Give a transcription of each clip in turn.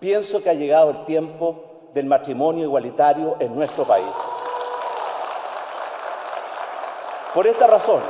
Pienso que ha llegado el tiempo del matrimonio igualitario en nuestro país. Por esta razón,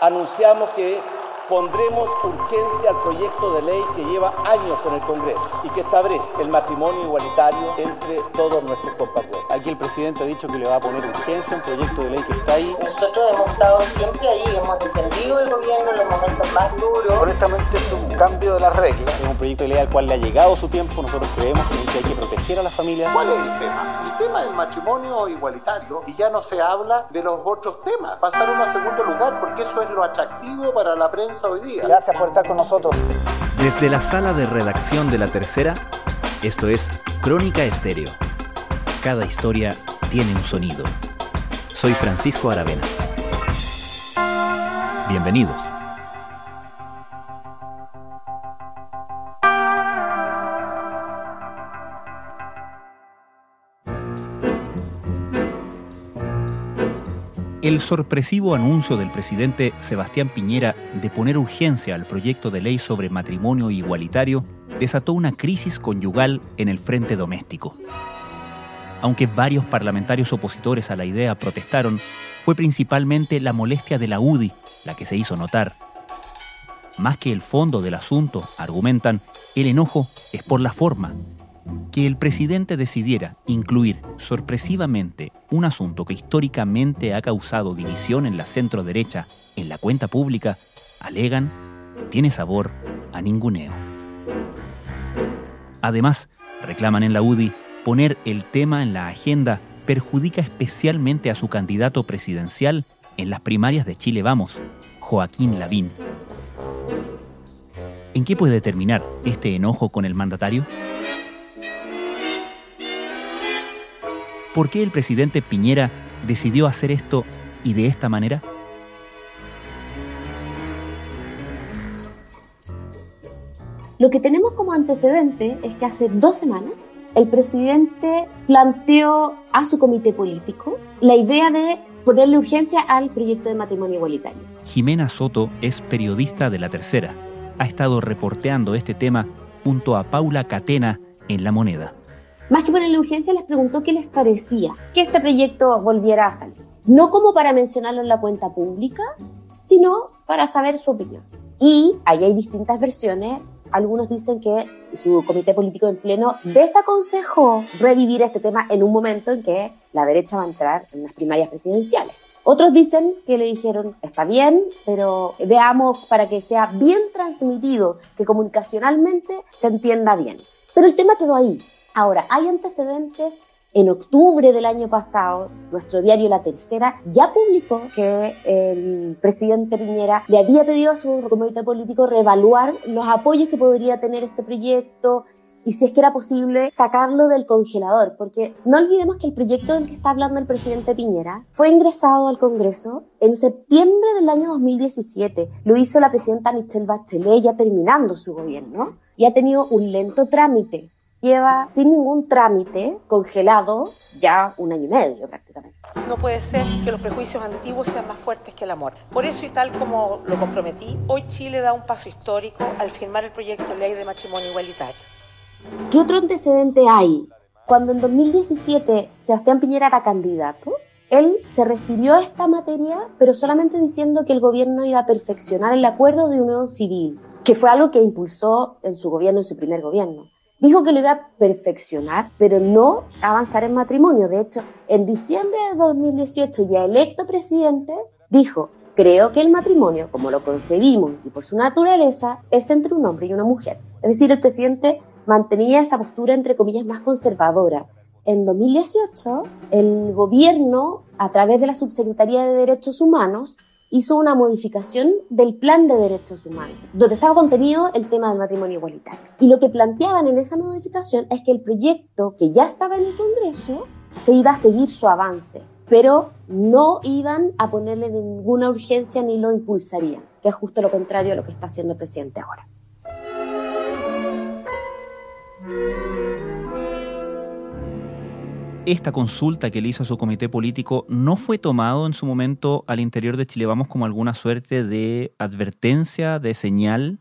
anunciamos que pondremos urgencia al proyecto de ley que lleva años en el Congreso y que establece el matrimonio igualitario entre todos nuestros compatriotas. Aquí el presidente ha dicho que le va a poner urgencia a un proyecto de ley que está ahí. Nosotros hemos estado siempre ahí, hemos defendido el gobierno en los momentos más duros. Honestamente, es un cambio de las reglas. Es un proyecto de ley al cual le ha llegado su tiempo. Nosotros creemos que hay que proteger a las familias. ¿Cuál es el tema? El tema del matrimonio igualitario y ya no se habla de los otros temas. Pasaron a segundo lugar porque eso es lo atractivo para la prensa hoy día. Gracias por estar con nosotros. Desde la sala de redacción de La Tercera, esto es Crónica Estéreo. Cada historia tiene un sonido. Soy Francisco Aravena. Bienvenidos. El sorpresivo anuncio del presidente Sebastián Piñera de poner urgencia al proyecto de ley sobre matrimonio igualitario desató una crisis conyugal en el frente doméstico. Aunque varios parlamentarios opositores a la idea protestaron, fue principalmente la molestia de la UDI la que se hizo notar. Más que el fondo del asunto, argumentan, el enojo es por la forma, que el presidente decidiera incluir sorpresivamente un asunto que históricamente ha causado división en la centro derecha en la cuenta pública, alegan, tiene sabor a ninguneo. Además, reclaman en la UDI, poner el tema en la agenda perjudica especialmente a su candidato presidencial en las primarias de Chile Vamos, Joaquín Lavín. ¿En qué puede terminar este enojo con el mandatario? ¿Por qué el presidente Piñera decidió hacer esto y de esta manera? Lo que tenemos como antecedente es que hace dos semanas el presidente planteó a su comité político la idea de ponerle urgencia al proyecto de matrimonio igualitario. Jimena Soto es periodista de La Tercera. Ha estado reporteando este tema junto a Paula Catena en La Moneda. Más que ponerle urgencia, les preguntó qué les parecía que este proyecto volviera a salir. No como para mencionarlo en la cuenta pública, sino para saber su opinión. Y ahí hay distintas versiones. Algunos dicen que su comité político en pleno desaconsejó revivir este tema en un momento en que la derecha va a entrar en las primarias presidenciales. Otros dicen que le dijeron, está bien, pero veamos para que sea bien transmitido, que comunicacionalmente se entienda bien. Pero el tema quedó ahí. Ahora, hay antecedentes. En octubre del año pasado, nuestro diario La Tercera ya publicó que el presidente Piñera le había pedido a su comité político reevaluar los apoyos que podría tener este proyecto y si es que era posible sacarlo del congelador, porque no olvidemos que el proyecto del que está hablando el presidente Piñera fue ingresado al Congreso en septiembre del año 2017. Lo hizo la presidenta Michelle Bachelet ya terminando su gobierno y ha tenido un lento trámite lleva sin ningún trámite congelado ya un año y medio prácticamente. No puede ser que los prejuicios antiguos sean más fuertes que el amor. Por eso y tal como lo comprometí, hoy Chile da un paso histórico al firmar el proyecto de ley de matrimonio igualitario. ¿Qué otro antecedente hay? Cuando en 2017 Sebastián Piñera era candidato, él se refirió a esta materia, pero solamente diciendo que el gobierno iba a perfeccionar el acuerdo de unión civil, que fue algo que impulsó en su gobierno, en su primer gobierno. Dijo que lo iba a perfeccionar, pero no avanzar en matrimonio. De hecho, en diciembre de 2018, ya electo presidente, dijo, creo que el matrimonio, como lo concebimos y por su naturaleza, es entre un hombre y una mujer. Es decir, el presidente mantenía esa postura, entre comillas, más conservadora. En 2018, el gobierno, a través de la Subsecretaría de Derechos Humanos, hizo una modificación del plan de derechos humanos, donde estaba contenido el tema del matrimonio igualitario. Y lo que planteaban en esa modificación es que el proyecto que ya estaba en el Congreso se iba a seguir su avance, pero no iban a ponerle ninguna urgencia ni lo impulsarían, que es justo lo contrario a lo que está haciendo el presidente ahora. Esta consulta que le hizo a su comité político no fue tomado en su momento al interior de Chile Vamos como alguna suerte de advertencia, de señal?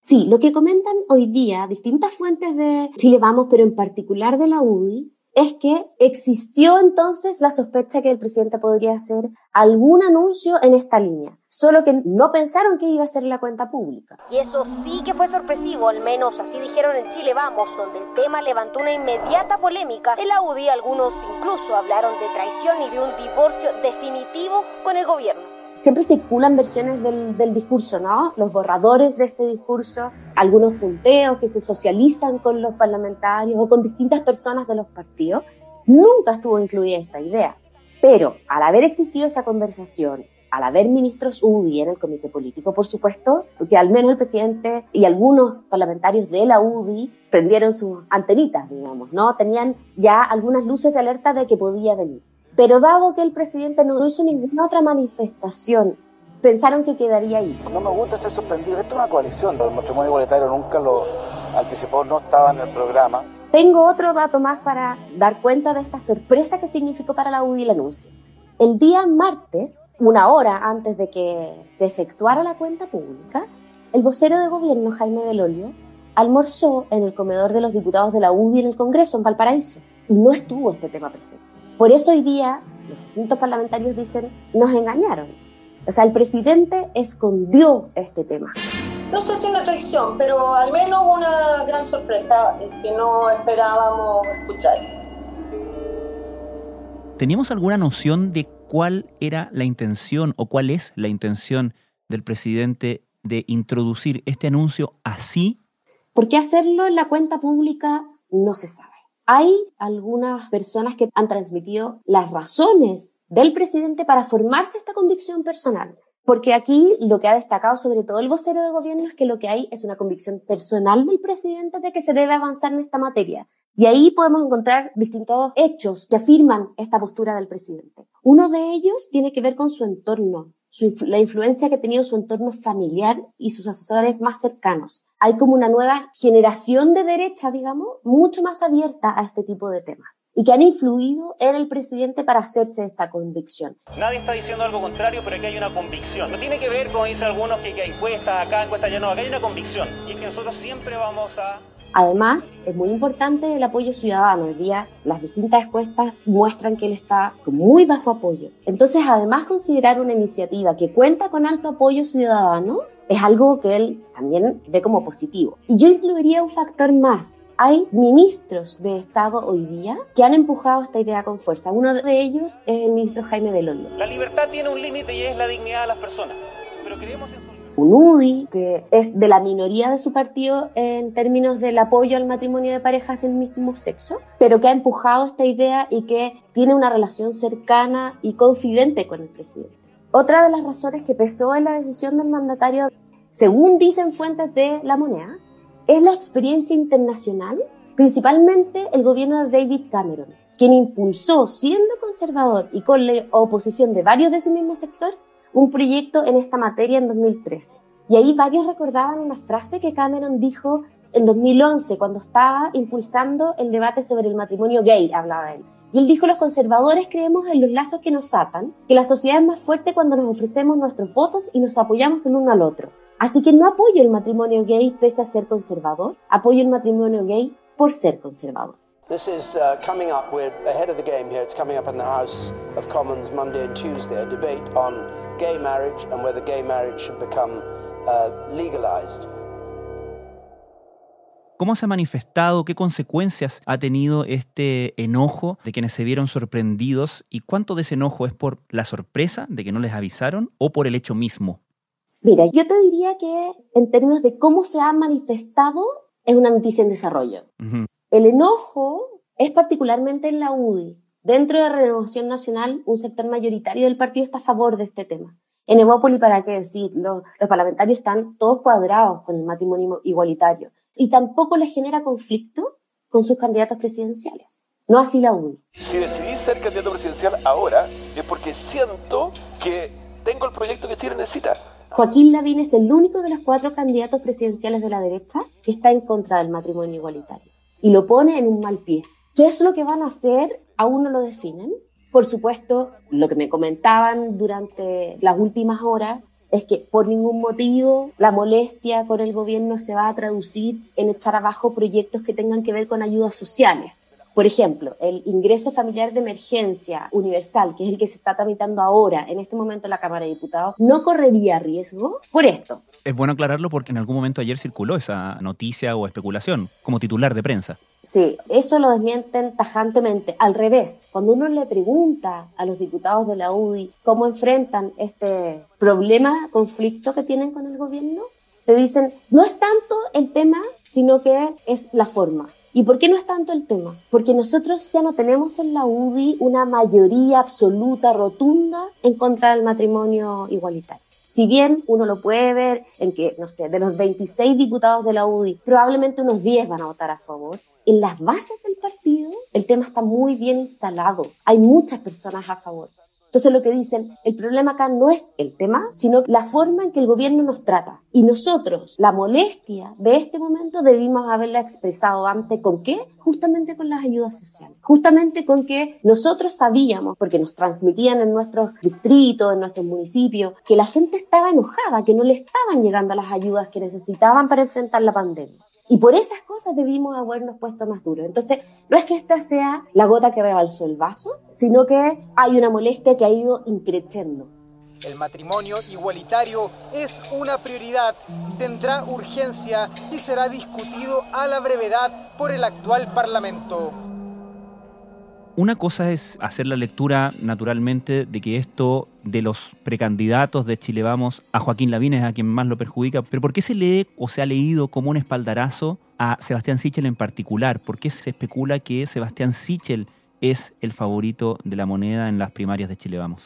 Sí, lo que comentan hoy día distintas fuentes de Chile Vamos, pero en particular de la UDI, es que existió entonces la sospecha que el presidente podría hacer algún anuncio en esta línea, solo que no pensaron que iba a ser la cuenta pública. Y eso sí que fue sorpresivo, al menos así dijeron en Chile Vamos, donde el tema levantó una inmediata polémica. En la UDI algunos incluso hablaron de traición y de un divorcio definitivo con el gobierno siempre circulan versiones del, del, discurso, ¿no? Los borradores de este discurso, algunos punteos que se socializan con los parlamentarios o con distintas personas de los partidos. Nunca estuvo incluida esta idea. Pero al haber existido esa conversación, al haber ministros UDI en el comité político, por supuesto, porque al menos el presidente y algunos parlamentarios de la UDI prendieron sus antenitas, digamos, ¿no? Tenían ya algunas luces de alerta de que podía venir. Pero dado que el presidente no hizo ninguna otra manifestación, pensaron que quedaría ahí. No me gusta ser suspendido. Esto es una coalición. El matrimonio igualitario nunca lo anticipó, no estaba en el programa. Tengo otro dato más para dar cuenta de esta sorpresa que significó para la UDI el anuncio. El día martes, una hora antes de que se efectuara la cuenta pública, el vocero de gobierno, Jaime Belolio, almorzó en el comedor de los diputados de la UDI en el Congreso, en Valparaíso, y no estuvo este tema presente. Por eso hoy día los distintos parlamentarios dicen, nos engañaron. O sea, el presidente escondió este tema. No sé si una traición, pero al menos una gran sorpresa que no esperábamos escuchar. ¿Teníamos alguna noción de cuál era la intención o cuál es la intención del presidente de introducir este anuncio así? Porque hacerlo en la cuenta pública no se sabe. Hay algunas personas que han transmitido las razones del presidente para formarse esta convicción personal. Porque aquí lo que ha destacado sobre todo el vocero de gobierno es que lo que hay es una convicción personal del presidente de que se debe avanzar en esta materia. Y ahí podemos encontrar distintos hechos que afirman esta postura del presidente. Uno de ellos tiene que ver con su entorno la influencia que ha tenido su entorno familiar y sus asesores más cercanos. Hay como una nueva generación de derecha, digamos, mucho más abierta a este tipo de temas y que han influido en el presidente para hacerse esta convicción. Nadie está diciendo algo contrario, pero aquí hay una convicción. No tiene que ver, como dicen algunos, que, hay encuestas acá, encuestas allá, no, acá hay una convicción. Y es que nosotros siempre vamos a Además, es muy importante el apoyo ciudadano. Hoy día las distintas encuestas muestran que él está con muy bajo apoyo. Entonces, además, considerar una iniciativa que cuenta con alto apoyo ciudadano es algo que él también ve como positivo. Y yo incluiría un factor más. Hay ministros de Estado hoy día que han empujado esta idea con fuerza. Uno de ellos es el ministro Jaime Belolio. La libertad tiene un límite y es la dignidad de las personas. Pero creemos en su un UDI, que es de la minoría de su partido en términos del apoyo al matrimonio de parejas del mismo sexo, pero que ha empujado esta idea y que tiene una relación cercana y confidente con el presidente. Otra de las razones que pesó en la decisión del mandatario, según dicen fuentes de la moneda, es la experiencia internacional, principalmente el gobierno de David Cameron, quien impulsó, siendo conservador y con la oposición de varios de su mismo sector, un proyecto en esta materia en 2013. Y ahí varios recordaban una frase que Cameron dijo en 2011 cuando estaba impulsando el debate sobre el matrimonio gay, hablaba él. Y él dijo, los conservadores creemos en los lazos que nos atan, que la sociedad es más fuerte cuando nos ofrecemos nuestros votos y nos apoyamos el uno al otro. Así que no apoyo el matrimonio gay pese a ser conservador, apoyo el matrimonio gay por ser conservador. This is uh, coming up, we're ahead of the game here. It's coming up in the House of Commons Monday and Tuesday, a debate on gay marriage and whether gay marriage should become uh, legalized. ¿Cómo se ha manifestado? ¿Qué consecuencias ha tenido este enojo de quienes se vieron sorprendidos? ¿Y cuánto de ese enojo es por la sorpresa de que no les avisaron o por el hecho mismo? Mira, yo te diría que en términos de cómo se ha manifestado, es una noticia en desarrollo. Uh -huh. El enojo es particularmente en la UDI. Dentro de Renovación Nacional, un sector mayoritario del partido está a favor de este tema. En Evópoli, para qué decir, los, los parlamentarios están todos cuadrados con el matrimonio igualitario. Y tampoco les genera conflicto con sus candidatos presidenciales. No así la UDI. Si decidí ser candidato presidencial ahora, es porque siento que tengo el proyecto que Chile necesita. Joaquín Lavín es el único de los cuatro candidatos presidenciales de la derecha que está en contra del matrimonio igualitario y lo pone en un mal pie. ¿Qué es lo que van a hacer? Aún no lo definen. Por supuesto, lo que me comentaban durante las últimas horas es que por ningún motivo la molestia con el gobierno se va a traducir en echar abajo proyectos que tengan que ver con ayudas sociales. Por ejemplo, el ingreso familiar de emergencia universal, que es el que se está tramitando ahora, en este momento en la Cámara de Diputados, no correría riesgo por esto. Es bueno aclararlo porque en algún momento ayer circuló esa noticia o especulación como titular de prensa. Sí, eso lo desmienten tajantemente. Al revés, cuando uno le pregunta a los diputados de la UDI cómo enfrentan este problema, conflicto que tienen con el gobierno, te dicen, no es tanto el tema, sino que es la forma. ¿Y por qué no es tanto el tema? Porque nosotros ya no tenemos en la UDI una mayoría absoluta, rotunda, en contra del matrimonio igualitario. Si bien uno lo puede ver en que, no sé, de los 26 diputados de la UDI, probablemente unos 10 van a votar a favor, en las bases del partido el tema está muy bien instalado. Hay muchas personas a favor. Entonces lo que dicen, el problema acá no es el tema, sino la forma en que el gobierno nos trata. Y nosotros, la molestia de este momento debimos haberla expresado antes con qué? Justamente con las ayudas sociales. Justamente con que nosotros sabíamos, porque nos transmitían en nuestros distritos, en nuestros municipios, que la gente estaba enojada, que no le estaban llegando las ayudas que necesitaban para enfrentar la pandemia. Y por esas cosas debimos habernos puesto más duros. Entonces, no es que esta sea la gota que rebalsó el vaso, sino que hay una molestia que ha ido increciendo. El matrimonio igualitario es una prioridad, tendrá urgencia y será discutido a la brevedad por el actual Parlamento. Una cosa es hacer la lectura naturalmente de que esto de los precandidatos de Chile Vamos a Joaquín Lavín es a quien más lo perjudica, pero ¿por qué se lee o se ha leído como un espaldarazo a Sebastián Sichel en particular? ¿Por qué se especula que Sebastián Sichel es el favorito de la moneda en las primarias de Chile Vamos?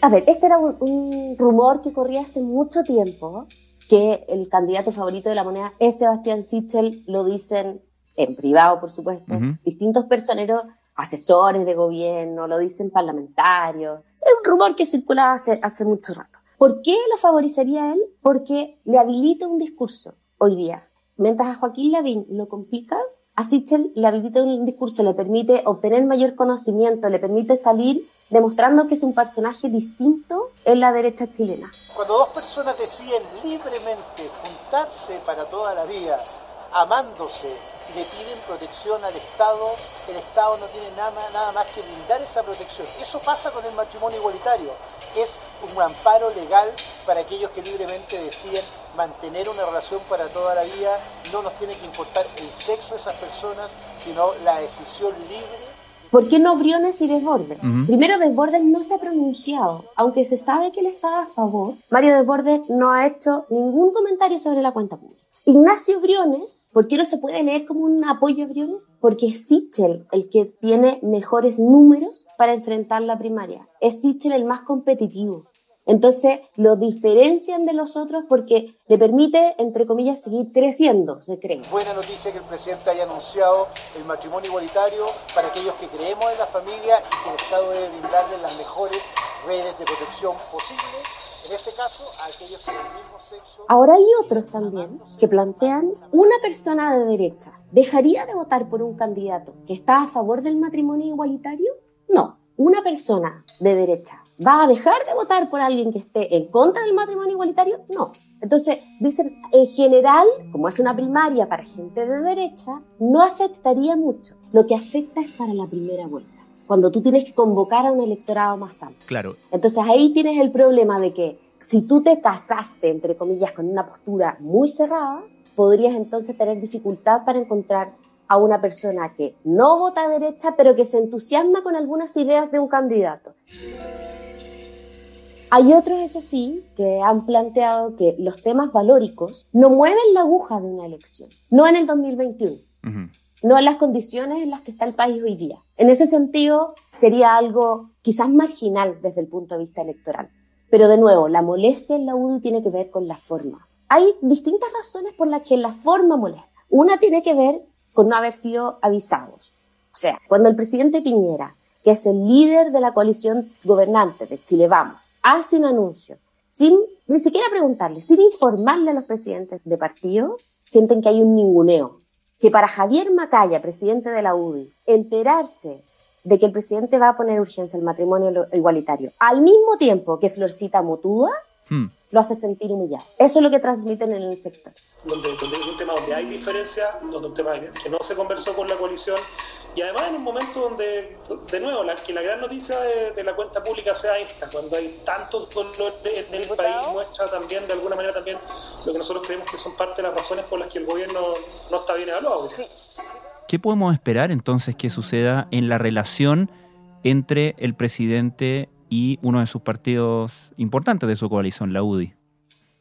A ver, este era un, rumor que corría hace mucho tiempo, que el candidato favorito de la moneda es Sebastián Sichel, lo dicen en privado, por supuesto, distintos personeros, asesores de gobierno, lo dicen parlamentarios. Es un rumor que circulaba hace, hace mucho rato. ¿Por qué lo favorecería él? Porque le habilita un discurso hoy día. Mientras a Joaquín Lavín lo complica, a Sichel le habilita un discurso, le permite obtener mayor conocimiento, le permite salir demostrando que es un personaje distinto en la derecha chilena. Cuando dos personas deciden libremente juntarse para toda la vida, amándose, le piden protección al Estado, el Estado no tiene nada, nada más que brindar esa protección. Eso pasa con el matrimonio igualitario. Es un amparo legal para aquellos que libremente deciden mantener una relación para toda la vida. No nos tiene que importar el sexo de esas personas, sino la decisión libre ¿Por qué no Briones y Desbordes? Primero, Desbordes no se ha pronunciado, aunque se sabe que él está a favor. Mario Desbordes no ha hecho ningún comentario sobre la cuenta pública. Ignacio Briones, ¿por qué no se puede leer como un apoyo a Briones? Porque es Sichel el que tiene mejores números para enfrentar la primaria. Es Sichel el más competitivo. Entonces lo diferencian de los otros porque le permite, entre comillas, seguir creciendo, se cree. Buena noticia que el presidente haya anunciado el matrimonio igualitario para aquellos que creemos en la familia y que el Estado debe brindarle las mejores redes de protección posibles. Este. Ahora hay otros también que plantean una persona de derecha. ¿Dejaría de votar por un candidato que está a favor del matrimonio igualitario? No. Una persona de derecha va a dejar de votar por alguien que esté en contra del matrimonio igualitario? No. Entonces, dicen, en general, como es una primaria para gente de derecha, no afectaría mucho. Lo que afecta es para la primera vuelta, cuando tú tienes que convocar a un electorado más amplio. Claro. Entonces ahí tienes el problema de que si tú te casaste, entre comillas, con una postura muy cerrada, podrías entonces tener dificultad para encontrar a una persona que no vota a derecha, pero que se entusiasma con algunas ideas de un candidato. Hay otros, eso sí, que han planteado que los temas valóricos no mueven la aguja de una elección, no en el 2021, no en las condiciones en las que está el país hoy día. En ese sentido, sería algo quizás marginal desde el punto de vista electoral. Pero de nuevo, la molestia en la UDI tiene que ver con la forma. Hay distintas razones por las que la forma molesta. Una tiene que ver con no haber sido avisados. O sea, cuando el presidente Piñera que es el líder de la coalición gobernante de Chile Vamos, hace un anuncio sin ni siquiera preguntarle, sin informarle a los presidentes de partido, sienten que hay un ninguneo. Que para Javier Macaya, presidente de la UDI, enterarse de que el presidente va a poner urgencia al matrimonio igualitario, al mismo tiempo que Florcita Motúa hmm. lo hace sentir humillado. Eso es lo que transmiten en el sector. Donde, donde un tema donde hay diferencia, donde un tema que no se conversó con la coalición y además en un momento donde, de nuevo, la, que la gran noticia de, la cuenta pública sea esta, cuando hay tantos dolores en el país, muestra también de alguna manera también lo que nosotros creemos que son parte de las razones por las que el gobierno no está bien evaluado. ¿Qué podemos esperar entonces que suceda en la relación entre el presidente y uno de sus partidos importantes de su coalición, la UDI?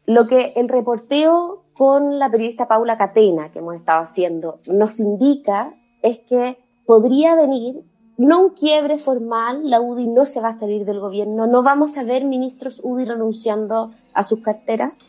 Lo que el reporteo con la periodista Paula Catena que hemos estado haciendo nos indica es que podría venir no un quiebre formal, la UDI no se va a salir del gobierno, no vamos a ver ministros UDI renunciando a sus carteras.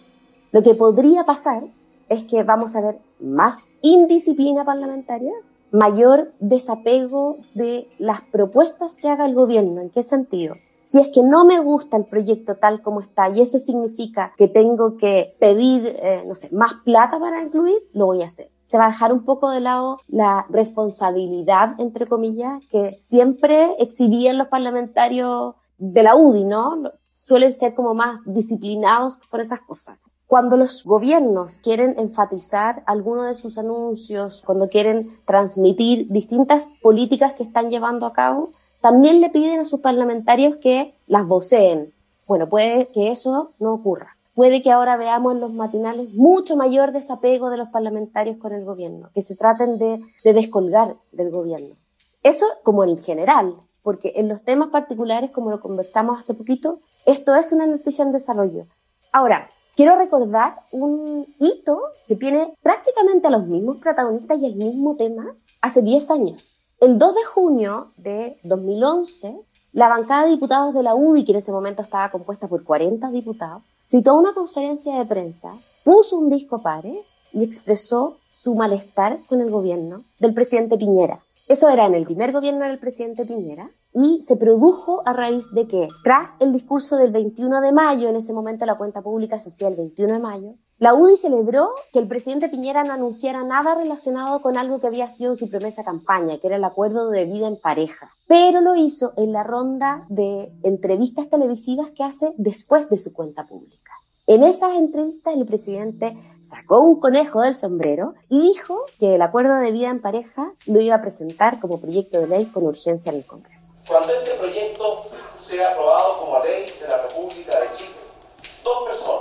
Lo que podría pasar es que vamos a ver más indisciplina parlamentaria, mayor desapego de las propuestas que haga el gobierno. ¿En qué sentido? Si es que no me gusta el proyecto tal como está y eso significa que tengo que pedir, eh, no sé, más plata para incluir, lo voy a hacer. Se va a dejar un poco de lado la responsabilidad, entre comillas, que siempre exhibían los parlamentarios de la UDI, ¿no? Suelen ser como más disciplinados por esas cosas. Cuando los gobiernos quieren enfatizar alguno de sus anuncios, cuando quieren transmitir distintas políticas que están llevando a cabo, también le piden a sus parlamentarios que las voceen. Bueno, puede que eso no ocurra. Puede que ahora veamos en los matinales mucho mayor desapego de los parlamentarios con el gobierno, que se traten de, de descolgar del gobierno. Eso como en general, porque en los temas particulares, como lo conversamos hace poquito, esto es una noticia en desarrollo. Ahora, quiero recordar un hito que tiene prácticamente a los mismos protagonistas y el mismo tema hace 10 años. El 2 de junio de 2011, la bancada de diputados de la UDI, que en ese momento estaba compuesta por 40 diputados, citó una conferencia de prensa, puso un disco pare y expresó su malestar con el gobierno del presidente Piñera. Eso era en el primer gobierno del presidente Piñera y se produjo a raíz de que tras el discurso del 21 de mayo, en ese momento la cuenta pública se hacía el 21 de mayo, la UDI celebró que el presidente Piñera no anunciara nada relacionado con algo que había sido su promesa campaña, que era el acuerdo de vida en pareja, pero lo hizo en la ronda de entrevistas televisivas que hace después de su cuenta pública. En esas entrevistas el presidente sacó un conejo del sombrero y dijo que el acuerdo de vida en pareja lo iba a presentar como proyecto de ley con urgencia en el Congreso. Cuando este proyecto sea aprobado como ley de la República de Chile, dos personas,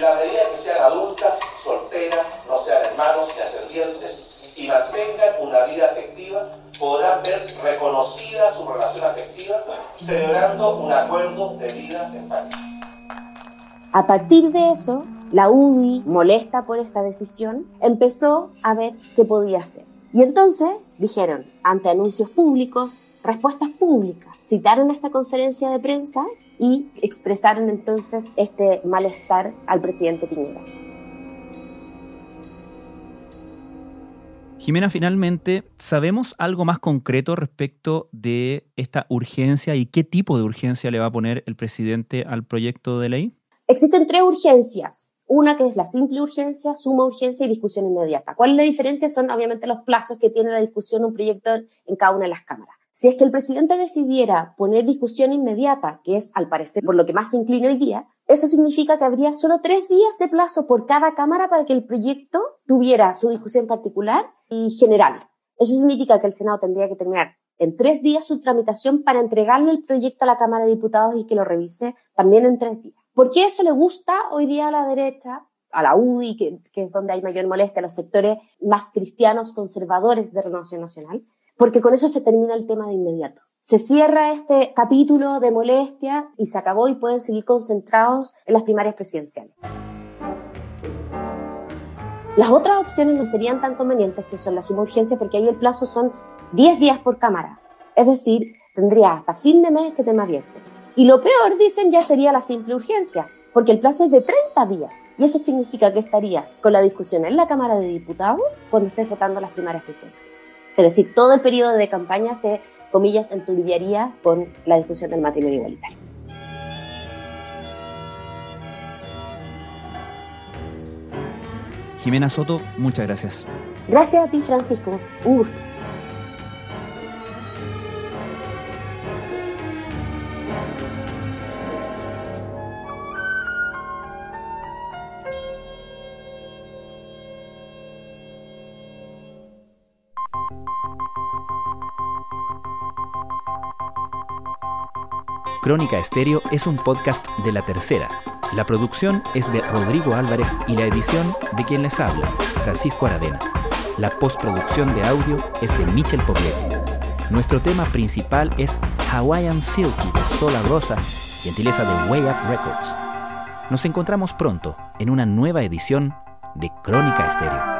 en la medida que sean adultas, solteras, no sean hermanos ni ascendientes y mantengan una vida afectiva, podrán ver reconocida su relación afectiva celebrando un acuerdo de vida en pareja. A partir de eso, la UDI, molesta por esta decisión, empezó a ver qué podía hacer. Y entonces dijeron, ante anuncios públicos, respuestas públicas, citaron esta conferencia de prensa y expresaron entonces este malestar al presidente Piñera. Jimena, finalmente, ¿sabemos algo más concreto respecto de esta urgencia y qué tipo de urgencia le va a poner el presidente al proyecto de ley? Existen tres urgencias. Una que es la simple urgencia, suma urgencia y discusión inmediata. ¿Cuál es la diferencia? Son obviamente los plazos que tiene la discusión un proyecto en cada una de las cámaras. Si es que el presidente decidiera poner discusión inmediata, que es al parecer por lo que más se inclina hoy día, eso significa que habría solo tres días de plazo por cada cámara para que el proyecto tuviera su discusión particular y general. Eso significa que el Senado tendría que terminar en tres días su tramitación para entregarle el proyecto a la Cámara de Diputados y que lo revise también en tres días. ¿Por qué eso le gusta hoy día a la derecha, a la UDI, que, es donde hay mayor molestia, a los sectores más cristianos conservadores de Renovación Nacional? Porque con eso se termina el tema de inmediato. Se cierra este capítulo de molestia y se acabó y pueden seguir concentrados en las primarias presidenciales. Las otras opciones no serían tan convenientes, que son la suma porque ahí el plazo son 10 días por cámara. Es decir, tendría hasta fin de mes este tema abierto. Y lo peor, dicen, ya sería la simple urgencia, porque el plazo es de 30 días. Y eso significa que estarías con la discusión en la Cámara de Diputados cuando estés votando las primarias presidencias. Es decir, todo el periodo de campaña se, comillas, enturbiaría con la discusión del matrimonio igualitario. Jimena Soto, muchas gracias. Gracias a ti, Francisco. Un gusto. Crónica Estéreo es un podcast de la tercera. La producción es de Rodrigo Álvarez y la edición de quien les habla, Francisco Aravena. La postproducción de audio es de Michel Poblete. Nuestro tema principal es Hawaiian Silky de Sola Rosa, gentileza de Way Up Records. Nos encontramos pronto en una nueva edición de Crónica Estéreo.